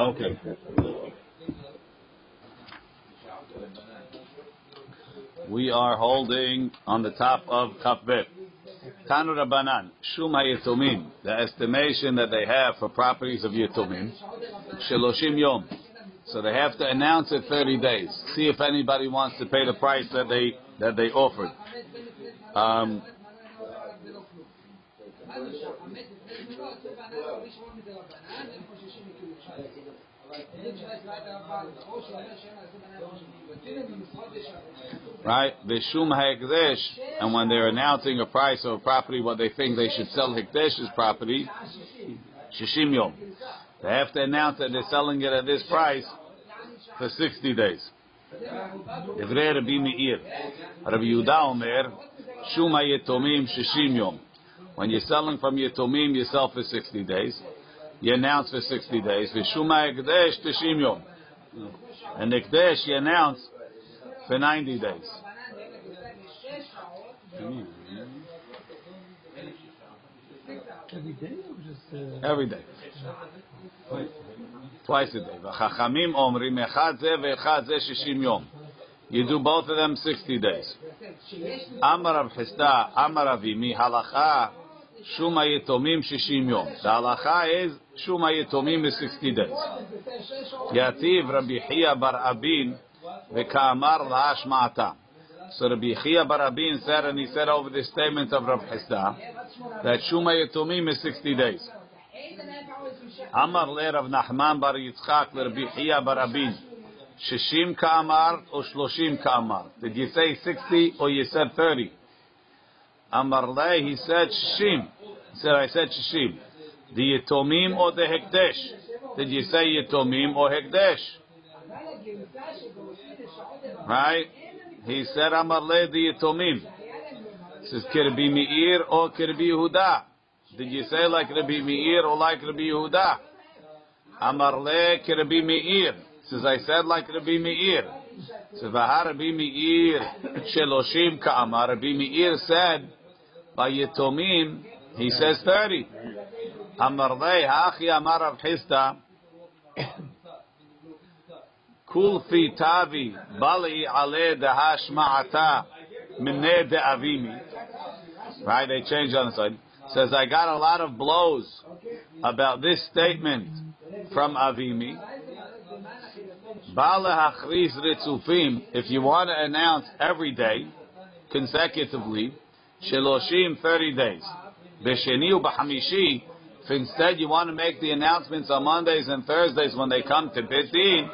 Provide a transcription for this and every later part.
Okay. We are holding on the top of Kafbet. Tanu Rabbanan, Shum HaYetomim, the estimation that they have for properties of Yetomim, Sheloshim Yom. So they have to announce it 30 days. See if anybody wants to pay the price that they that they offered. Um, right? Vishum ha'ekdesh, and when they're announcing a price of a property, what they think they should sell hekdesh's property, shishim yom. They have to announce that they're selling it at this price for 60 days. Rabbi Yehuda Omer, Shum ha'yetomim shishim yom. When you're selling from yetomim, you sell for 60 days you announce for 60 days. Vishuma Ekdesh Tishim Yom. And Ekdesh you announce for 90 days. Every day just, uh... Every day. Twice a day. V'chachamim omrim echad ze ve'echad ze shishim yom. You do both of them 60 days. Amar Rav Chisda, Amar Avimi, halacha shuma yitomim shishim yom. The halacha is Shuma Yetomim is 60 days. Yativ Rabbi Chia Bar Abin v'kamar la'ashma'ata. So Rabbi Chia Bar Abin said, and he said over the statement of Rabbi Chisda, that Shuma Yetomim is 60 days. Amar le Rav Nachman Bar Yitzchak Rabbi Chia Bar Abin. Shishim Kamar or shloshim Kamar. Did you say 60 or you said 30? Amar le, he said shishim. He said, I said shishim. The Yetomim or the Hekdesh? Did you say Yetomim or Hekdesh? Right? He said, Amar le the Yetomim. Says, Kirbi Meir or Kirbi Yehuda? Did you say like Rabbi Meir or like Rabbi Yehuda? Amar le Kirbi Meir. Says, I said like Rabbi Meir. Says, Rabbi Meir Sheloshim Ka'amar. Rabbi Meir said, by Yetomim, he says 30. Amar Rav Chisda. Kulfi tavi bali ale dehashma'ata minne de avimi. Right, they changed on the side. Says, I got a lot of blows about this statement from Avimi. Bala hachriz ritzufim, if you want to announce every day, consecutively, sheloshim, 30 days. Besheni b'hamishi, instead you want to make the announcements on Mondays and Thursdays when they come to Bidin,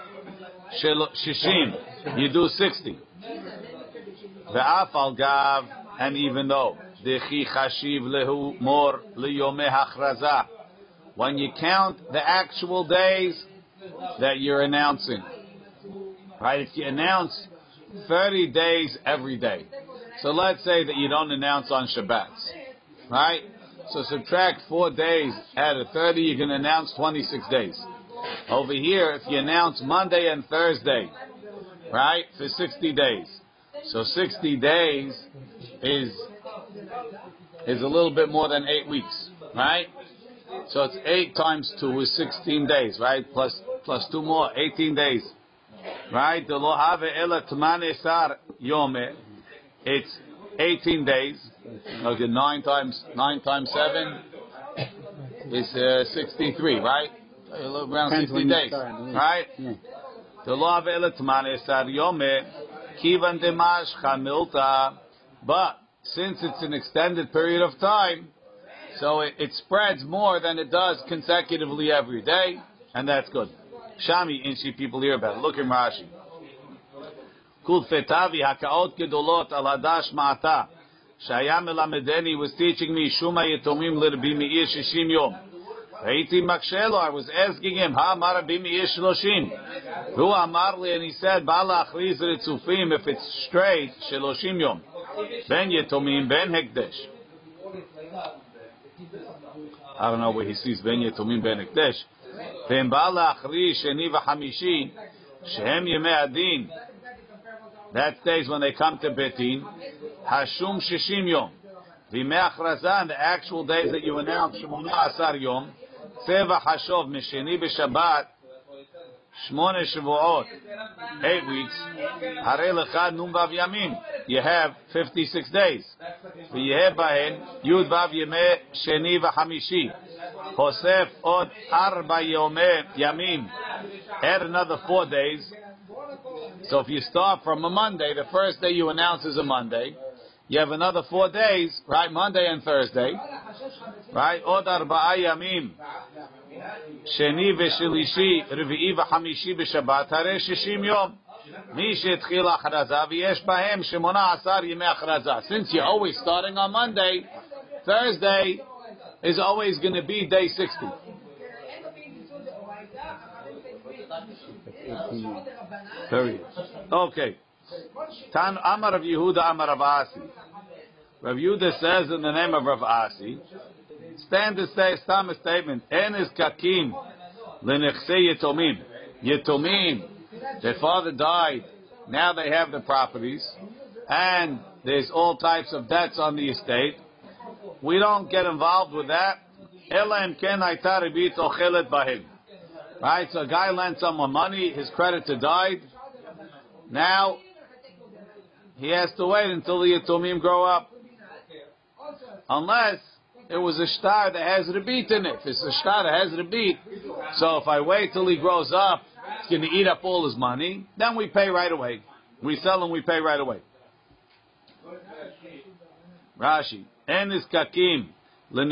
shishim, you do 60. Ve'af gav, and even though, dechi chashiv lehu mor liyomeh hachraza, when you count the actual days that you're announcing, right? If you announce 30 days every day, so let's say that you don't announce on Shabbats, right? So subtract four days out of 30, you can announce 26 days. Over here, if you announce Monday and Thursday, right, for 60 days. So 60 days is is a little bit more than eight weeks, right? So it's eight times two is 16 days, right? Plus plus two more, 18 days, right? The lo have ela yome. It's 18 days. Okay, nine times nine times seven is uh, 63, right? Around Depends 60 days, start, right? The law of Elatman Sar Yome, Kivan Demash Chamilta. But since it's an extended period of time, so it, it spreads more than it does consecutively every day, and that's good. Shami, Inshi people hear about it. Look in Rashi. Kul fetavi hakaot gedolot al hadash ma'ata. Shaya melamedeni was teaching me Shuma yetomim lirbi me'ir shishim yom. Haiti Makshelo, I was asking him, Ha Amar Bimi Shloshim. Hu Amar li, and he said, Bala Achriz Ritzufim, if it's straight, Shloshim Yom. Ben Yetomim, Ben Hekdesh. I don't know where he sees Ben Yetomim, Ben Hekdesh. Ben Bala Achriz Sheni V'Hamishi, Shehem Yemei Adin. That days when they come to Betin, Hashum Shishim Yom. V'imei Achrazan, the actual days that you announce, Shemona Asar Yom, Seva Hashov Misheni B'Shabbat Shmone Shavuot, eight weeks. Hare lecha num vav yamim. You have 56 days. V'yeh bahen yud vav yemeh sheni v'hamishi. Hosef od arba yomeh yamim. Add another four days. So if you start from a Monday, the first day you announce is a Monday. You have another four days, right? Monday and Thursday, right? Od arba'a yamim. שני ושלישי, רביעי וחמישי בשבת, הרי שישים יום. מי שהתחיל הכרזה, ויש בהם שמונה עשר ימי הכרזה. Since you're always starting on Monday, Thursday is always going to be day 60. Period. Okay. Tan Amar Rav Yehuda Amar Rav Asi. Rav Yehuda says in the name of Rav Asi, stand to say, a statement, En is kakim lenechse yetomim. Yetomim, their father died, now they have the properties, and there's all types of debts on the estate. We don't get involved with that. Ela ken ochelet bahim. Right, so a guy lent someone money, his creditor died. Now, he has to wait until the Yatomim grow up. Unless it was a star that has rebit in it. If it's a star that has rebit, so if I wait till he grows up, it's going to eat up all his money, then we pay right away. We sell and we pay right away. Rashi, en is kakim. We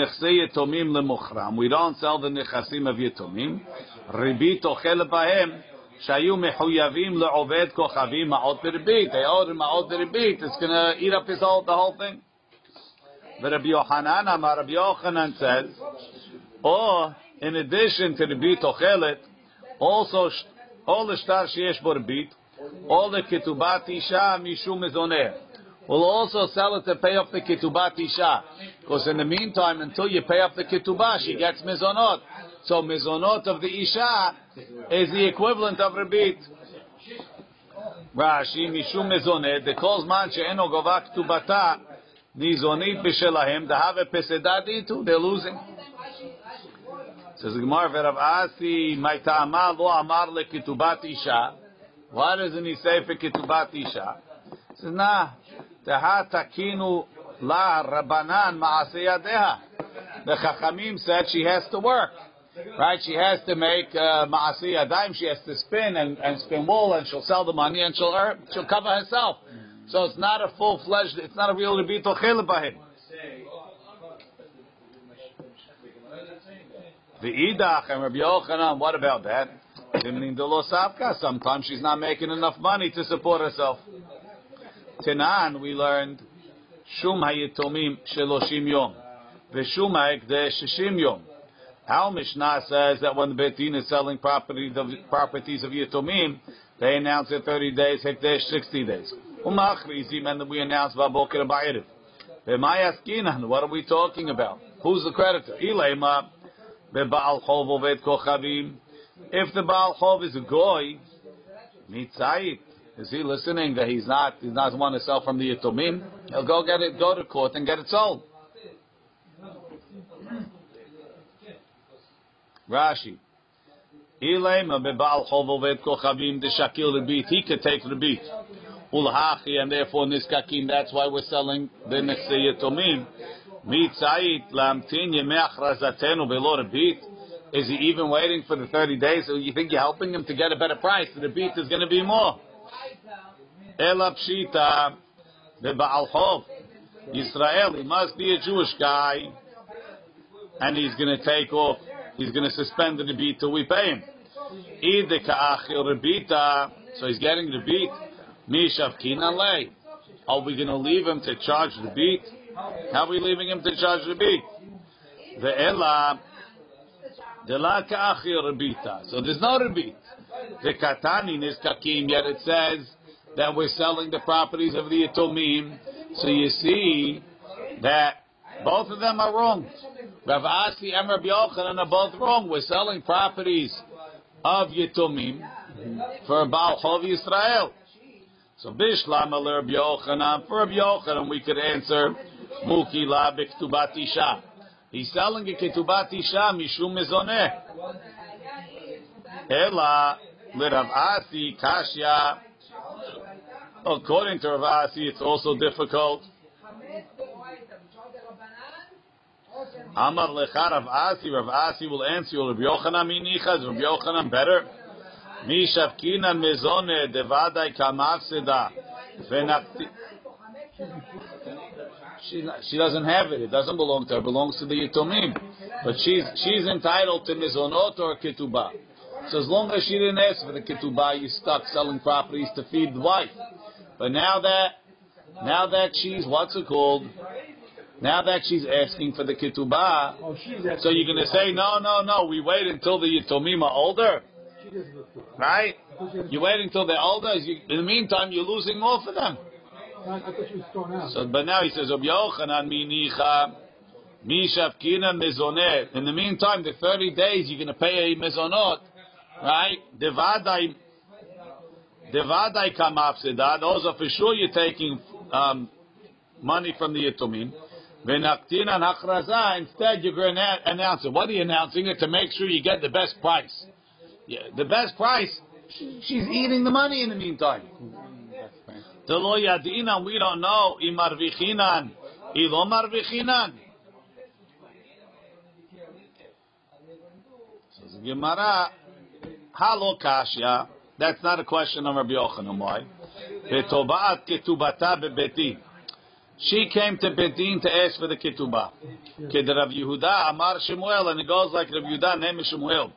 don't sell the nechasim of yetomim. ריבית אוכל בהם שהיו מחויבים לעובד כוכבים מעות בריבית. They owed him מעות בריבית. It's going to eat up his whole, the whole thing. ורבי יוחנן אמר, רבי יוחנן says, or in addition to ריבית אוכלת, also all the שטר שיש בו ריבית, all the כתובת אישה משום מזונר. We'll also sell it to pay off the kitubat isha. Because in the meantime, until you pay off the ketubah, she gets mizonot. So mizonot of the isha is the equivalent of rebit. Rashi mishum mizonet dekol zman she'eno gova ktubata nizonit b'shelahem dahave pesedadi too. They're losing. Says the Gemara v'Rav Asi ma'itama lo amar lekitubat isha. Why doesn't he say for kitubat isha? Says nah. Teha takinu la rabanan ma'aseyadeha. The Chachamim said she has to work. Right? She has to make uh, ma'asiyah dime. She has to spin and, and spin wool, and she'll sell the money, and she'll earn, she'll cover herself. So it's not a full fledged. It's not a real rebit by The idach and Rabbi Yochanan. What about that? Sometimes she's not making enough money to support herself. Tenan, we learned shum hayitomim sheloshim yom, v'shum ha'ekdesh shishim yom. Our Mishnah says that when the Betin is selling property, the properties of Yitomim, they announce it 30 days, Hekdesh 60 days. Umachrizim, and we announce Vabokir Ba'irim. What are we talking about? Who's the creditor? Ilema, Be'al Chov Ovet Kochavim. If the Baal Chov is a goy, mitzayit. Is he listening that he's not, he's not want to sell from the Yitomim? He'll go get it, go to court and get it sold. Rashi. Ilema bebal chovovet kochavim deshakil rebit. He could take rebit. Ulhachi and therefore niskakim. That's why we're selling the nechseyetomim. Mitzait lamtin yemeach razatenu velo rebit. Is he even waiting for the 30 days? So you think you're helping him to get a better price? The beat is going to be more. Ela pshita bebaal chov. Israel, he must be a Jewish guy, and he's going to take off he's going to suspend the beat till we pay him. So he's getting the beat. Are we going to leave him to charge the beat? How are we leaving him to charge the beat? The la. So there's no rebit. The katani kakim. yet it says that we're selling the properties of the Yatomim. So you see that both of them are wrong. Rav Asi and Rabbi Yochanan are both wrong. We're selling properties of Yitumim for Baal Chov Yisrael. So Bishlam Rabbi Yochanan, for Rabbi Yochanan we could answer Muki La Biktubat Isha. He's selling a Kitubat Isha Mishum Mizoneh. Ela Rav Asi Kashya. According to Rav Asi, it's also difficult. Amar lecha Rav Asi, Rav Asi will answer you, Rav Yochanan minicha, is Rav Yochanan better? Mi shavkina mezone devadai kamafseda. She, she doesn't have it. It doesn't belong to her. It belongs to the Yitomim. But she's, she's entitled to mizonot or ketubah. So as long as she didn't ask for the ketubah, you're stuck selling properties to feed the wife. But now that, now that she's, what's it called? Now that she's asking for the ketubah, Oh, so you're going to say, no, no, no, we wait until the Yitomim are older, right? You wait until they're older. You, in the meantime, you're losing more for them. I thought she was thrown out. So, but now he says, Rabbi Yochanan minicha, mishafkina mezoneh. In the meantime, the 30 days, you're going to pay a mezonot, right? Devadai, devadai kamapsida. Those are for sure you're taking um, money from the Yitomim. V'naktina hachraza. Instead, you're going to announce it. What are you announcing it? To make sure you get the best price. Yeah, the best price. She's eating the money in the meantime. Telo yadinan, we don't know. Imarvichinan, ilo marvichinan. Says the Gemara, halo kashya. That's not a question of Rabbi Yochanan. Why? Vetobaat ketubata bebeti. She came to Bedin to ask for the ketubah. Ked Rav Yehuda Amar Shemuel, and it goes like Rav Yehuda name is Shemuel.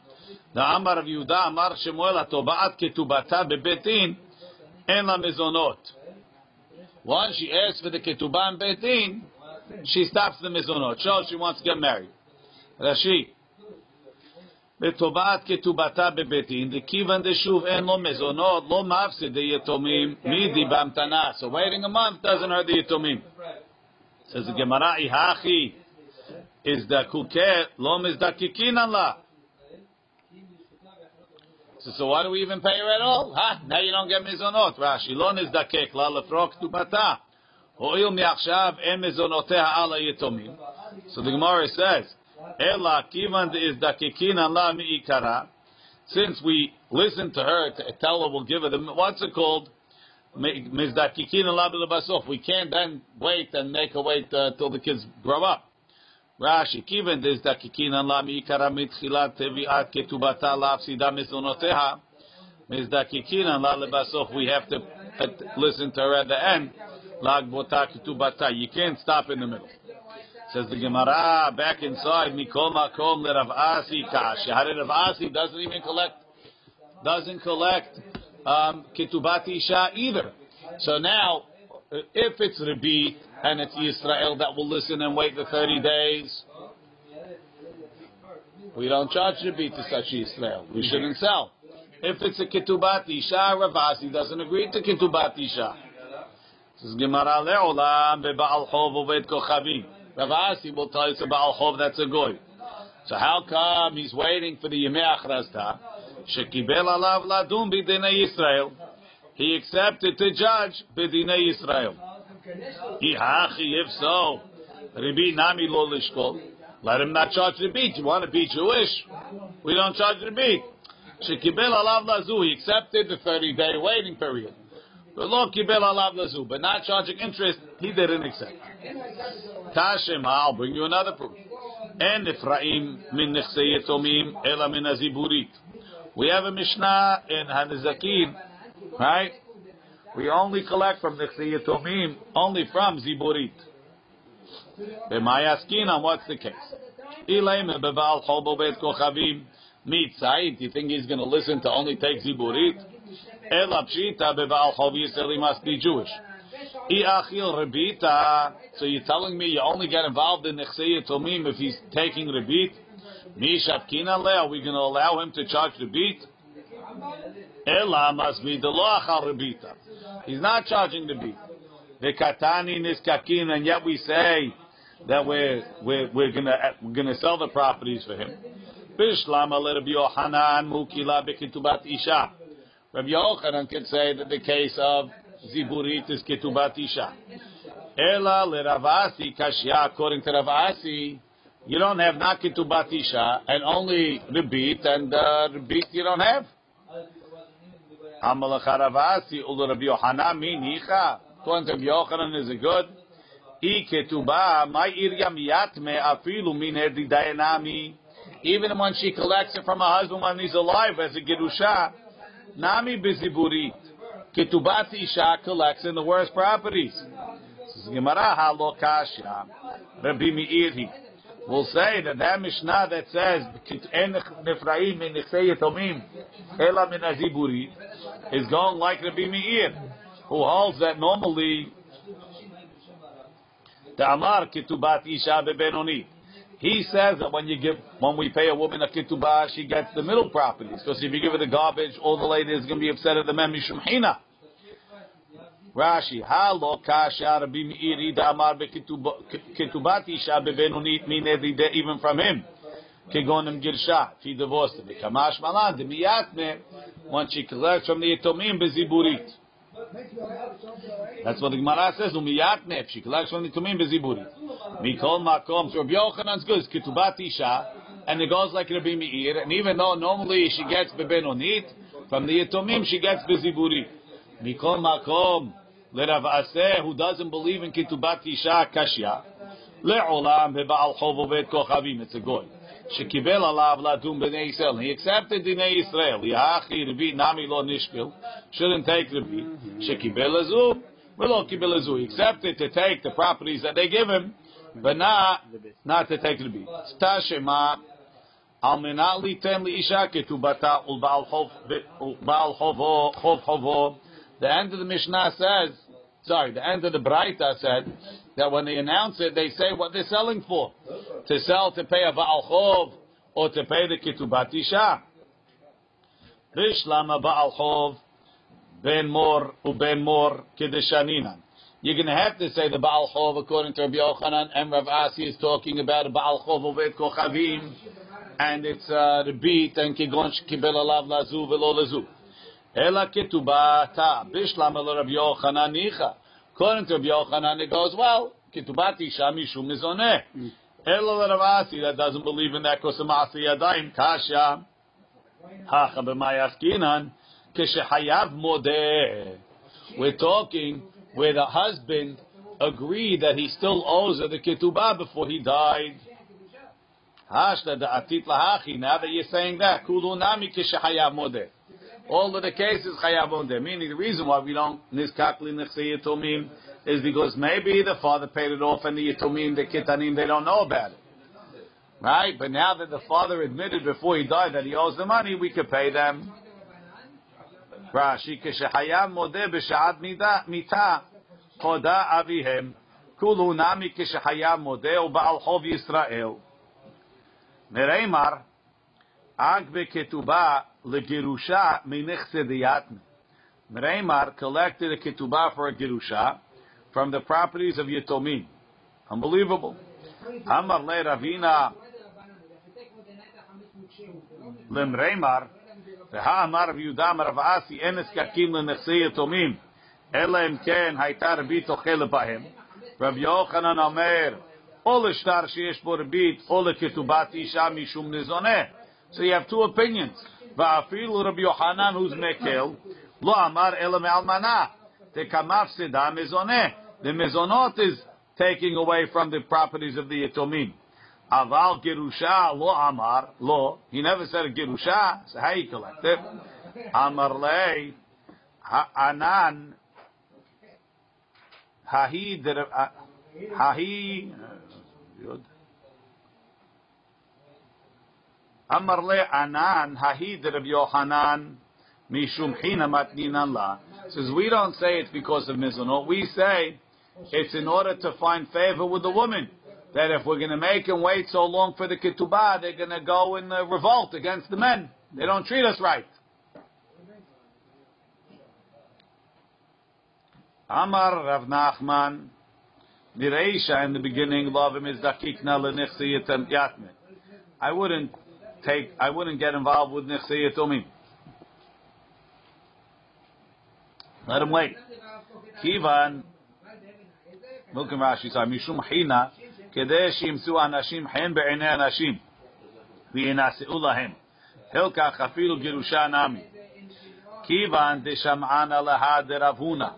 The Amar Rav Yehuda Amar Shemuel atobaat ketubata bebetin en la mezonot. Once she asks for the ketubah in Bedin, she stops the mezonot. Shows she wants to get married. Rashi. בטובעת כתובתה בביתין, דכיוון דשוב אין לו מזונות, לא מפסיד ליתומים, מידי בהמתנה. So waiting a month doesn't hurt the יתומים. Says the Gemara, Ihachi, is the kuke, lo mizdakikinan la. So, so why do we even pay her at all? Huh? Now you don't get mizonot. Rashi, lo nizdakek la lefro ktubata. הואיל מעכשיו אין מזונותיה על היתומים. So the Gemara says, Ela kivan is dakikinan la mi'ikara. Since we listen to her, to tell her we'll give her the, what's it called? Mizdakikinan la b'lebasof. We can't then wait and make her wait uh, till the kids grow up. Rashi, kivan is dakikinan la mi'ikara mitchilat tevi'at ketubata la afsida mizonoteha. Mizdakikinan la lebasof. We have to uh, listen to her at the end. Lag bota ketubata. You can't stop in the middle. Says the Gemara back inside Mikol Makom Rav Asi Kash. How did Rav Asi doesn't even collect doesn't collect um, Ketubat Isha either. So now, if it's Rabbi and it's Israel that will listen and wait the thirty days, we don't charge Rabbi to such Israel. We shouldn't sell. If it's a Ketubat Isha, Rav Asi doesn't agree to Ketubat Isha. Says Gemara le'olam be'ba'al chov oved kochavim. Rav Asi will tell you it's a Baal Chov, that's a goy. So how come he's waiting for the Yemei Achrasta? Shekibel alav ladun b'dinei Yisrael. He accepted to judge b'dinei Yisrael. Ihachi, if so, Rabbi Nami lo lishkol. Let him not charge the beat. You want to be Jewish? We don't charge the beat. Shekibel alav lazu. He accepted the 30-day waiting period. But not charging interest, he didn't accept. Tashem, I'll bring you another proof. And Ephraim min nechsei yetomim ela min aziburit. We have a Mishnah in Hanizakin, right? We only collect from nechsei yetomim only from ziburit. B'mayaskinan, what's the case? Ilaim beval chobo bet kochavim mitzayit. You think he's going to listen to only take ziburit? Ela pshita beval chov Yisrael he must be Jewish. Iachil rebita. So you're telling me you only get involved in nechsei tomim if he's taking rebit? Mishavkina le. Are we going to allow him to charge rebit? Ela must be the loachal rebita. He's not charging rebit. V'katani niskakin, and yet we say that we're we're we're gonna we're gonna sell the properties for him. Bishlama le Rabbi Yochanan mukila bekitubat isha. Rabbi Yochanan can say that the case of ziburit is ketubat isha. Ela le Ravasi kashya. According to Ravasi, you don't have not ketubat isha and only rebit, and uh, rebit you don't have. Amalacharavasi ul Rabbi Yohanan minicha. According to Rabbi Yochanan, is it good? I ketuba my iryam yatme afilu min dayanami. Even when she collects it from her husband when he's alive as a gerusha, nami biziburit. Ketubat isha collects in the worst properties. Says Gemara halokasha. Rabbi Meiri will say that that Mishnah that says en nefraim min yatomim ela min aziburit is going like Rabbi Meir, who holds that normally the Amar Kitubat Isha Bebenoni. He says that when you give, when we pay a woman a ketubah, she gets the middle properties. Because if you give her the garbage, all the ladies are going to be upset at the mem mishum hina. Rashi, halo kasha Rabbi Meir ida amar beketubati isha bebenonit min even from him. Kegonim girsha, if he divorced her. Kamash malan, demiyatme, when she collects from the etomim beziburit. That's what the Gemara says. Umiyat nef. She collects from the tumim beziburi. Mikol makom. So Rabbi Yochanan's good. It's kitubat isha, and it goes like Rabbi Meir. And even though normally she gets bebenonit from the yatomim, she gets beziburi. Mikol makom. Lerav Aseh, who doesn't believe in kitubat isha kashya. Le'olam be'ba'al chov uvet kochavim. It's a goy. Shekibel alav ladum b'nei He accepted b'nei Yisrael. Yahachi Rabbi. Shouldn't take Rabbi. Shekibel He accepted to take the properties that they give him, but not, not to take Rabbi. Tashema. The end of the Mishnah says, sorry, the end of the Braita said, that when they announce it, they say what they're selling for. To sell to pay a Baal Chov or to pay the Kitubat Isha. Rishlama Baal Chov Ben Mor Ben Mor Kedeshaninan. You're going to have to say the Baal Chov according to Rabbi Yochanan and Rav Asi is talking about Baal Chov Ovet Kochavim and it's uh, beat and Kigon Kibel Alav Lazu Velo Lazu. Ela Ketubata Bishlama Rabbi Yochanan Nicha. According to Rabbi Yochanan, it goes, well, kitubati shamishu mizoneh. Hmm. Elo Ravasi that doesn't believe in that of yadayim kasha. Hacha b'mayaskinan keshehayav modeh. We're talking where the husband agreed that he still owes her the ketubah before he died. Hashta da'atit lahachi. Now that you're saying that, kulu nami keshehayav modeh. All of the cases chayav on them. Meaning the reason why we don't niskakli nechse yitomim is because maybe the father paid it off and the yitomim, the kitanim, they don't know about it. Right? But now that the father admitted before he died that he owes the money, we could pay them. Rashi כשחייב מודה בשעת מיתה, חודה אביהם, כולו נמי כשחייב מודה ובעל חוב ישראל. נאמר, אג בכתובה legirusha minichse diyatme. Mreimar collected a ketubah for a girusha from the properties of Yitomim. Unbelievable. Amar le Ravina lemreimar veha amar Yudam Rav Asi enes kakim lenechse Yitomim אלא אם כן הייתה ריבית אוכלת בהם. רב יוחנן אומר, או לשטר שיש בו ריבית, או לכתובת אישה משום נזונה. so you have two opinions. Va'afilu Rabbi Yohanan, who's mekel, lo amar ela me'almana. The kamafsida mezoneh. The mezonot is taking away from the properties of the yatomim. Aval gerusha lo amar lo. He never said gerusha. So how you collect it? Amar lei anan hahi hahi. Uh, Le anan hahid Rabbi Yohanan mishum hina matninan la. Says we don't say it's because of mizonot. We say it's in order to find favor with the woman. That if we're going to make them wait so long for the ketubah, they're going to go in revolt against the men. They don't treat us right. Amar Rav Nachman, Nireisha in the beginning, love him is dakikna lenichsi yatme. I wouldn't take, I wouldn't get involved with Nechsei Yatomim. Let him wait. Kivan, look at Rashi, sorry, Mishum Hina, כדי שימצאו אנשים חן בעיני אנשים וינשאו להם. הלקח אפילו גירושה נמי. Kivan desham'ana lahad Ravuna.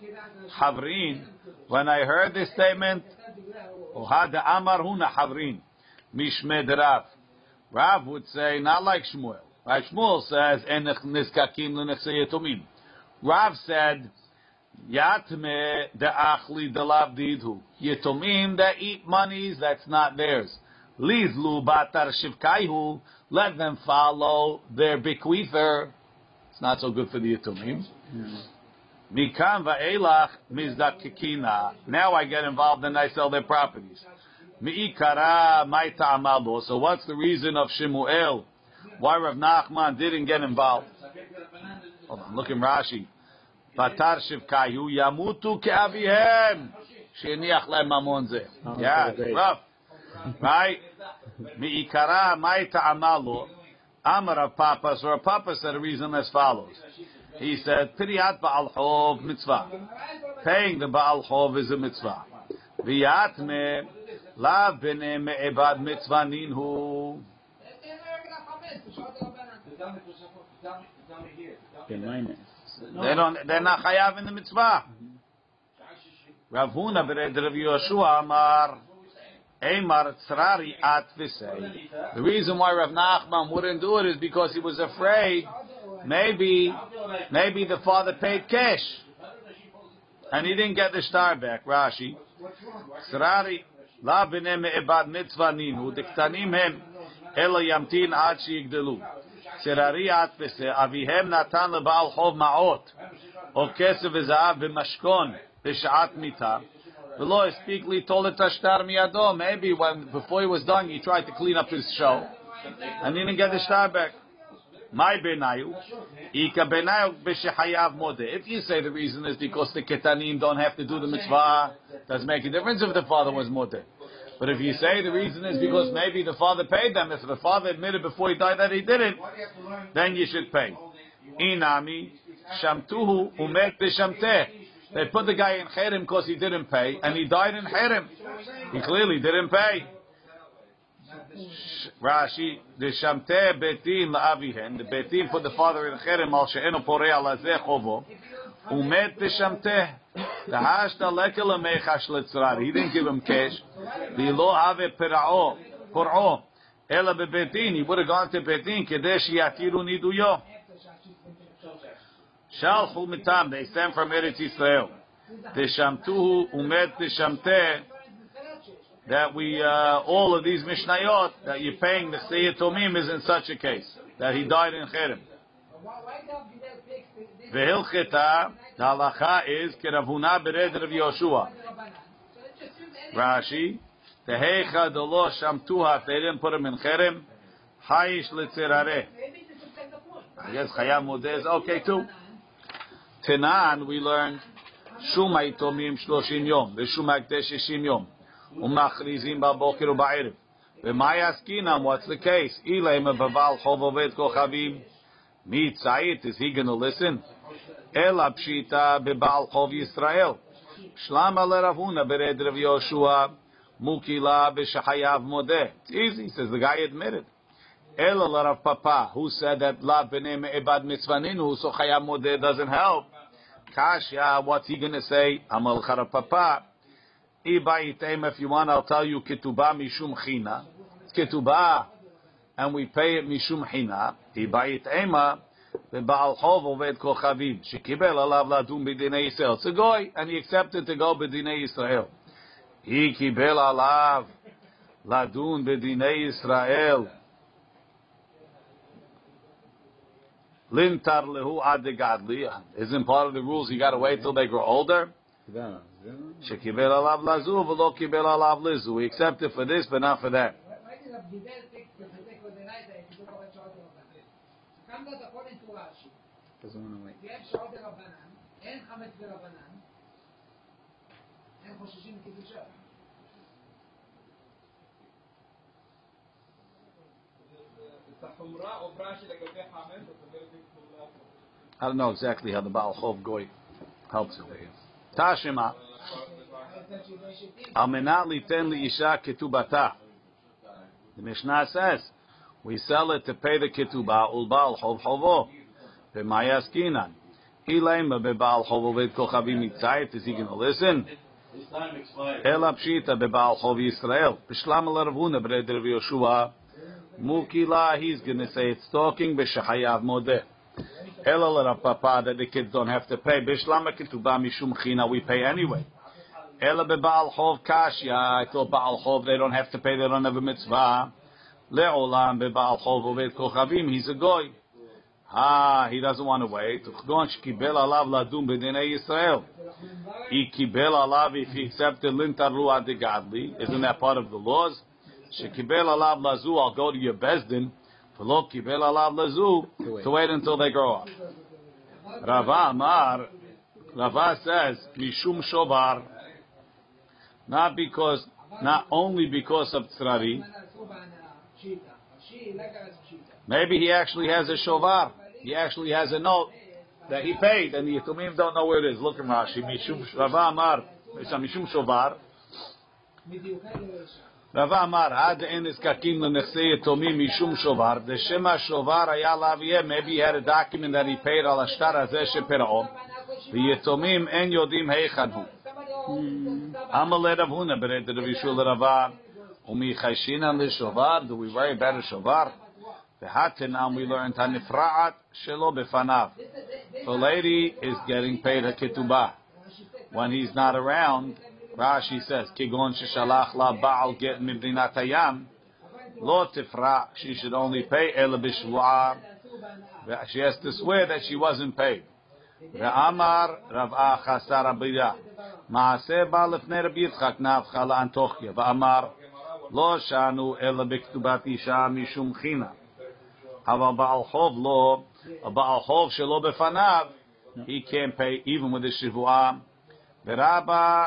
Havrin. When I heard this statement, Ohad Amar Huna Havrin. Mishmed Rav. Rav would say, not like Shmuel. Right? Shmuel says, En niskakim l'nechse Rav said, Yatme de'achli delav didhu. Yetomim that eat monies that's not theirs. Lizlu batar shivkaihu. Let them follow their bequeather. It's not so good for the yetomim. Mikan va'elach mizdakikina. Now I get involved and I sell their properties. Mi'ikara ma'ita amalo. So what's the reason of Shemuel? Why Rav Nachman didn't get involved? Hold on, look in Rashi. Batar shivkayu yamutu ke'avihem. Sheniach lem mamon zeh. Oh, yeah, rough. Right? Mi'ikara ma'ita amalo. Amar Rav Papa. So Rav Papa said a reason as follows. He said, Piriyat Baal Chov mitzvah. Paying the Baal Chov is a mitzvah. La bene me'ebad mitzvah ninhu. They don't. They're not chayav in the mitzvah. Rav Huna bered Rav Yoshua Amar. Emar tzrari at v'sei. The reason why Rav Nachman wouldn't do it is because he was afraid maybe maybe the father paid cash and he didn't get the star back. Rashi. Tzrari b'nei me'ebad mitzvah ninu. Diktanim hem ela yamtin ad sheyigdelu. tzrari at v'sei. Avihem natan leba'al chov ma'ot. או כסף וזהב במשכון בשעת מיתה, ולא הספיק ליטול את השטר מידו. Maybe when, before he was done, he tried to clean up his show, and he didn't get the star back. My benayu, ika benayu b'shehayav. If you say the reason is because the ketanim don't have to do the mitzvah, doesn't make a difference if the father was modeh. But if you say the reason is because maybe the father paid them, if the father admitted before he died that he didn't, then you should pay. Inami, shamtuhu umet b'shamteh. They put the guy in cherem because he didn't pay, and he died in cherem. He clearly didn't pay. Rashi, the shamteh betim la'avihen. The betim put the father in cherem al she'enu porei al hazeh chovo. Umet b'shamteh. The hashta lekel amechash letzrar. He didn't give him cash. The lo have pera'o, por'o. Ela bebetin. He would have gone to betin kedesh yatiru niduyo. Shalchu mitam. They sent from Eretz Yisrael. Teshamtuhu umet teshamteh. That we, uh, all of these Mishnayot, that you're paying the Seyatomim is in such a case. That he died in Cherem. Vehilcheta, the halacha is, Keravuna bered Rav Yoshua. Rashi, Tehecha dolo shamtuha, if they didn't put him in Cherem, Haish letzerareh. I guess Chayam is okay too. Tenan, we learned, Shum haitomim shloshim yom, v'shum hakdesh shishim yom, umachrizim ba'boker u'ba'erev. V'ma yaskinam, what's the case? Ilay mebaval chov oved kochavim. Mi tzayit, is he to listen? Ela pshita bebal chov Yisrael. Shlama leravuna bered Rav Yoshua, mukila b'shahayav modeh. It's easy, says the guy admitted. Ela larav papa, who said that la b'nei me'ebad mitzvaninu, so chayav modeh doesn't help. Kashya, what's he going to say? Amal papa. If you want, I'll tell you ketubah mishum china. It's ketubah, and we pay it mishum china. It's a goy, and he accepted to go b'dinei Israel. He kibel alav ladun b'dinei Israel. Lintar lehu ad Isn't part of the rules you got to wait till they grow older? שקיבל עליו לזו ולא קיבל עליו לזו. He accepted for this, but not for that. Doesn't want to wait. יש שעות דרבנן, אין חמץ ברבנן, אין חוששים מקידושה. I don't know exactly how the Baal Chov Goy helps over here. Tashima. Al menat liten liisha ketubata. The Mishnah says, we sell it to pay the ketubah ul Baal Chov Chovo. B'mayaskinan. Ilema bebal chovovet kochavim mitzayit. Is he going to listen? Ela pshita bebal chov Yisrael. Bishlam alarvuna b'reder Yoshua. Mukila, he's going to say it's talking b'shachayav modeh. Elal and Papa that the kids don't have to pay. Bishlama Ketubah Mishum China we pay anyway. Ela beBaal Chov Kashya. I thought Baal Chov they don't have to pay. They don't have a mitzvah. Le'olam beBaal Chov Ovet Kochavim. He's a goy. Ah, he doesn't want to wait. Uchdon shkibel alav ladum b'dinei Yisrael. He kibel alav if he accepted lintar ruah de gadli. Isn't that part of the laws? Shkibel alav lazu, I'll go to your bezdin. To wait until they grow up. Rava Amar, Rava says, Mishum Shovar, not because, not only because of Tzrari, maybe he actually has a Shovar, he actually has a note that he paid, and the Yitumim don't know where it is. Look in Rashi, Mishum Rava Amar, Mishum Shovar, Rava Amar. Had en iskakim lenechsei yitomim mishum shovar. The shema shovar היה לאביה. Maybe he had a document that he paid על השטר הזה שפרעו. ויתומים אין יודעים היכן הוא. אמר לרב הונא ברד רב ישוע לרבה. ומי חיישינן לשובר? Do we worry about a shovar? V'hatinam we learned hanifra'at shelo befanav. The lady is getting paid her ketubah. When he's not around, Rashi says, kigon sheshalach la ba'al get mibdinat hayam, lo tifra, she should only pay el bishwar. She has to swear that she wasn't paid. Ve'amar Rav Acha Sarabira. Maaseh ba lefnei Rabbi Yitzchak navcha la'antochya. Ve'amar, lo shanu ela b'ktubat isha mishum china. אבל בעל חוב לא, בעל חוב שלא בפניו, he can't pay even with the שבועה. ורבא,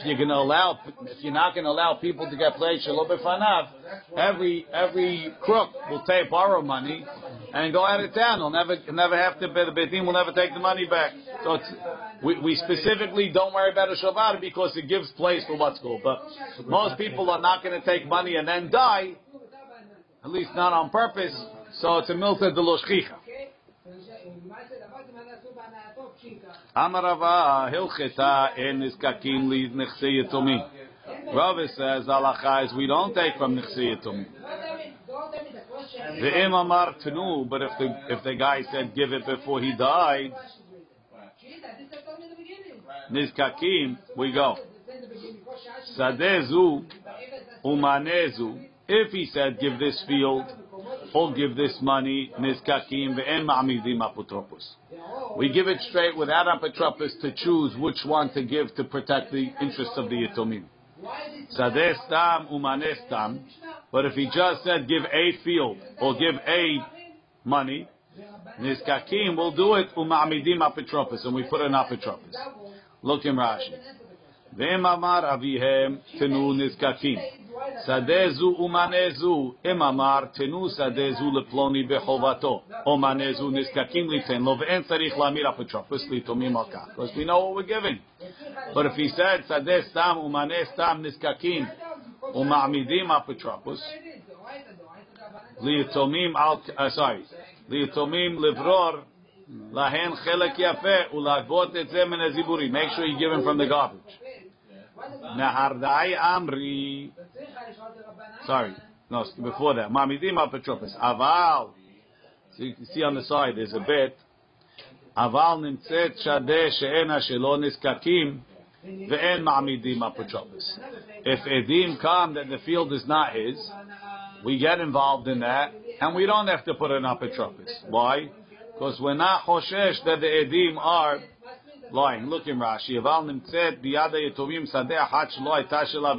if you're going to allow, if you're not going to allow people to get played shalom b'fanav, every every crook will take borrow money and go out of town. He'll never never have to. The betim will never take the money back. So we, we specifically don't worry about a shabbat because it gives place for what's good. But most people are not going to take money and then die, at least not on purpose. So it's a milta de Amarava hilcheta en niskakim yitomi. Rava says halacha is we don't take from nechsei yitomi. The im amar tenu, but if the if the guy said give it before he died, niskakim we go. Sadezu umanezu. If he said give this field or give this money, nizkakim ve'en ma'amidim apotropos. We give it straight without apotropos to choose which one to give to protect the interests of the yitomim. Sadeh stam umaneh stam. But if he just said give a field or give a money, nizkakim will do it uma'amidim apotropos, and we put an apotropos. Look in Rashi. Ve'em amar avihem tenu nizkakim. Sadezu umanezu imamar tenu sadezu leploni bechovato. Omanezu niskakim liten lo ve'en tzarich lamir apotropos litomim al Because we know what we're giving. But if he said sadeh stam umaneh stam niskakim uma'amidim apotropos litomim al sorry litomim livror lahen chelek yafe ulagvot et zeh min Make sure you give him from the garbage. Nahardai Amri. Sorry, no, before that. Mamidim apotropos. Aval. So you can see on the side, there's a bit. Aval nimtzet shadeh she'ena shelo niskakim ve'en ma'amidim apotropos. If edim come that the field is not his, we get involved in that, and we don't have to put an apotropos. Why? Because we're not hoshesh that the edim are lying. Look in Rashi. Aval nimtzet biyada yetomim sadeh achat shelo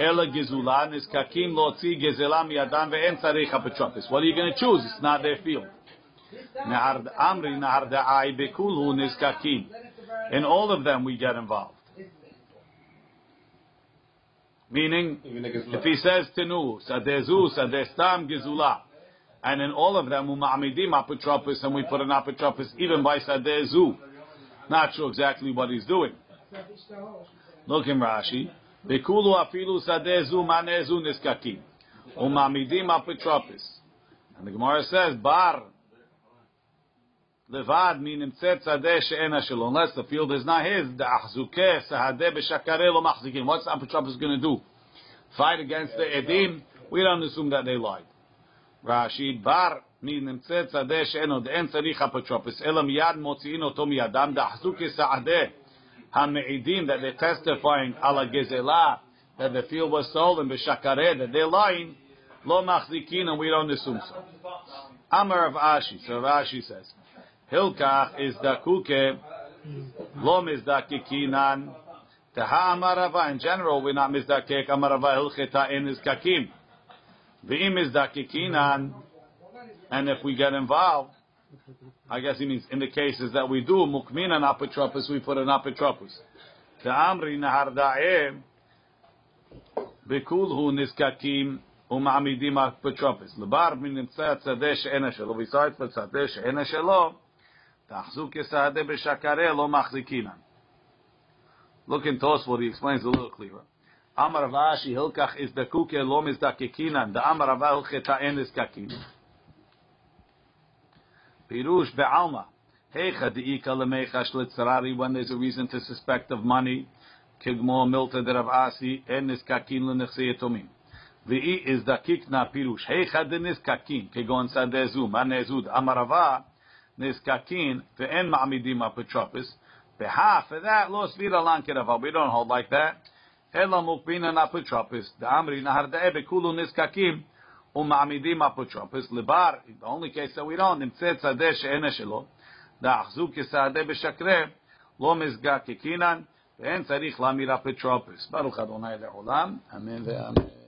hayta shel avihem. Ela gezula nizkakim lotzi gezela miyadam ve'en apotropos. What are you going to choose? It's not their field. Nahar amri nahar da'ai bekulhu nizkakim. In all of them, we get involved. Meaning, if he says tenu, sadezu, sadestam, gizula, and in all of them, uma'amidim apotropis, and we put an apotropis even by sadezu. Not sure exactly what he's doing. Look in Rashi. Bekulu afilu sadezu manezu niskakim. Uma'amidim apotropis. And the Gemara says, bar levad minimtzet tzadeh she'ena shelo. Unless the field is not his, the achzukeh sahadeh b'shakare lo machzikim. What's the apotropis going to do? Fight against the edim? We don't assume that they lied. Rashi bar minimtzet tzadeh she'eno de'en tzarich apotropis elam yad motzi'in oto miyadam the achzukeh sahadeh ha-me'idim that they're testifying ala gezelah that the field was stolen b'shakare that they're lying lo machzikin and we don't assume so. Amar of Ashi. So Rashi says, Hilkach is the kuke, lo mizdakikinan. Teha amarava. In general, we're not mizdakek. Amarava hilcheta in is kakim. V'im mizdakikinan. And if we get involved, I guess he means in the cases that we do, mukminan apotropos, we put an apotropos. The amri naharda'eh, bekulhu niskakim, ומעמידים אפוטרופוס. לבר מנמצא הצדה שאינה שלו, besides the צדה שאינה שלו, תחזוק כסעדה בשקרה לא מחזיקינן. Look in Tosfot, he explains a little clearer. Amar Vashi Hilkach is the kuke lo mizdakikinan. The Amar Ava Hilcheta en is kakin. Pirush be'alma. Hecha de'ika lemecha shlitzarari when there's a reason to suspect of money. Kigmo milta derav asi en is kakin lenechseyetomim. Ve'i is the kikna pirush. Hecha de niskakin. Kegon sadezu manezud. Amar Ava niskakin ve'en ma'amidim apotropis. Behalf for that, lo svira lankirava. We don't hold like that. Ela mukbina apotropis. The amri nahar de'e bekulu niskakim. ומעמידים הפוטרופוס, לבר, the only case that we don't, נמצאת שדה שאינה שלו, דאחזו כשדה בשקרה, לא מזגה כקינן, ואין צריך להמיר הפוטרופוס. ברוך אדוני לעולם, אמן ואמן.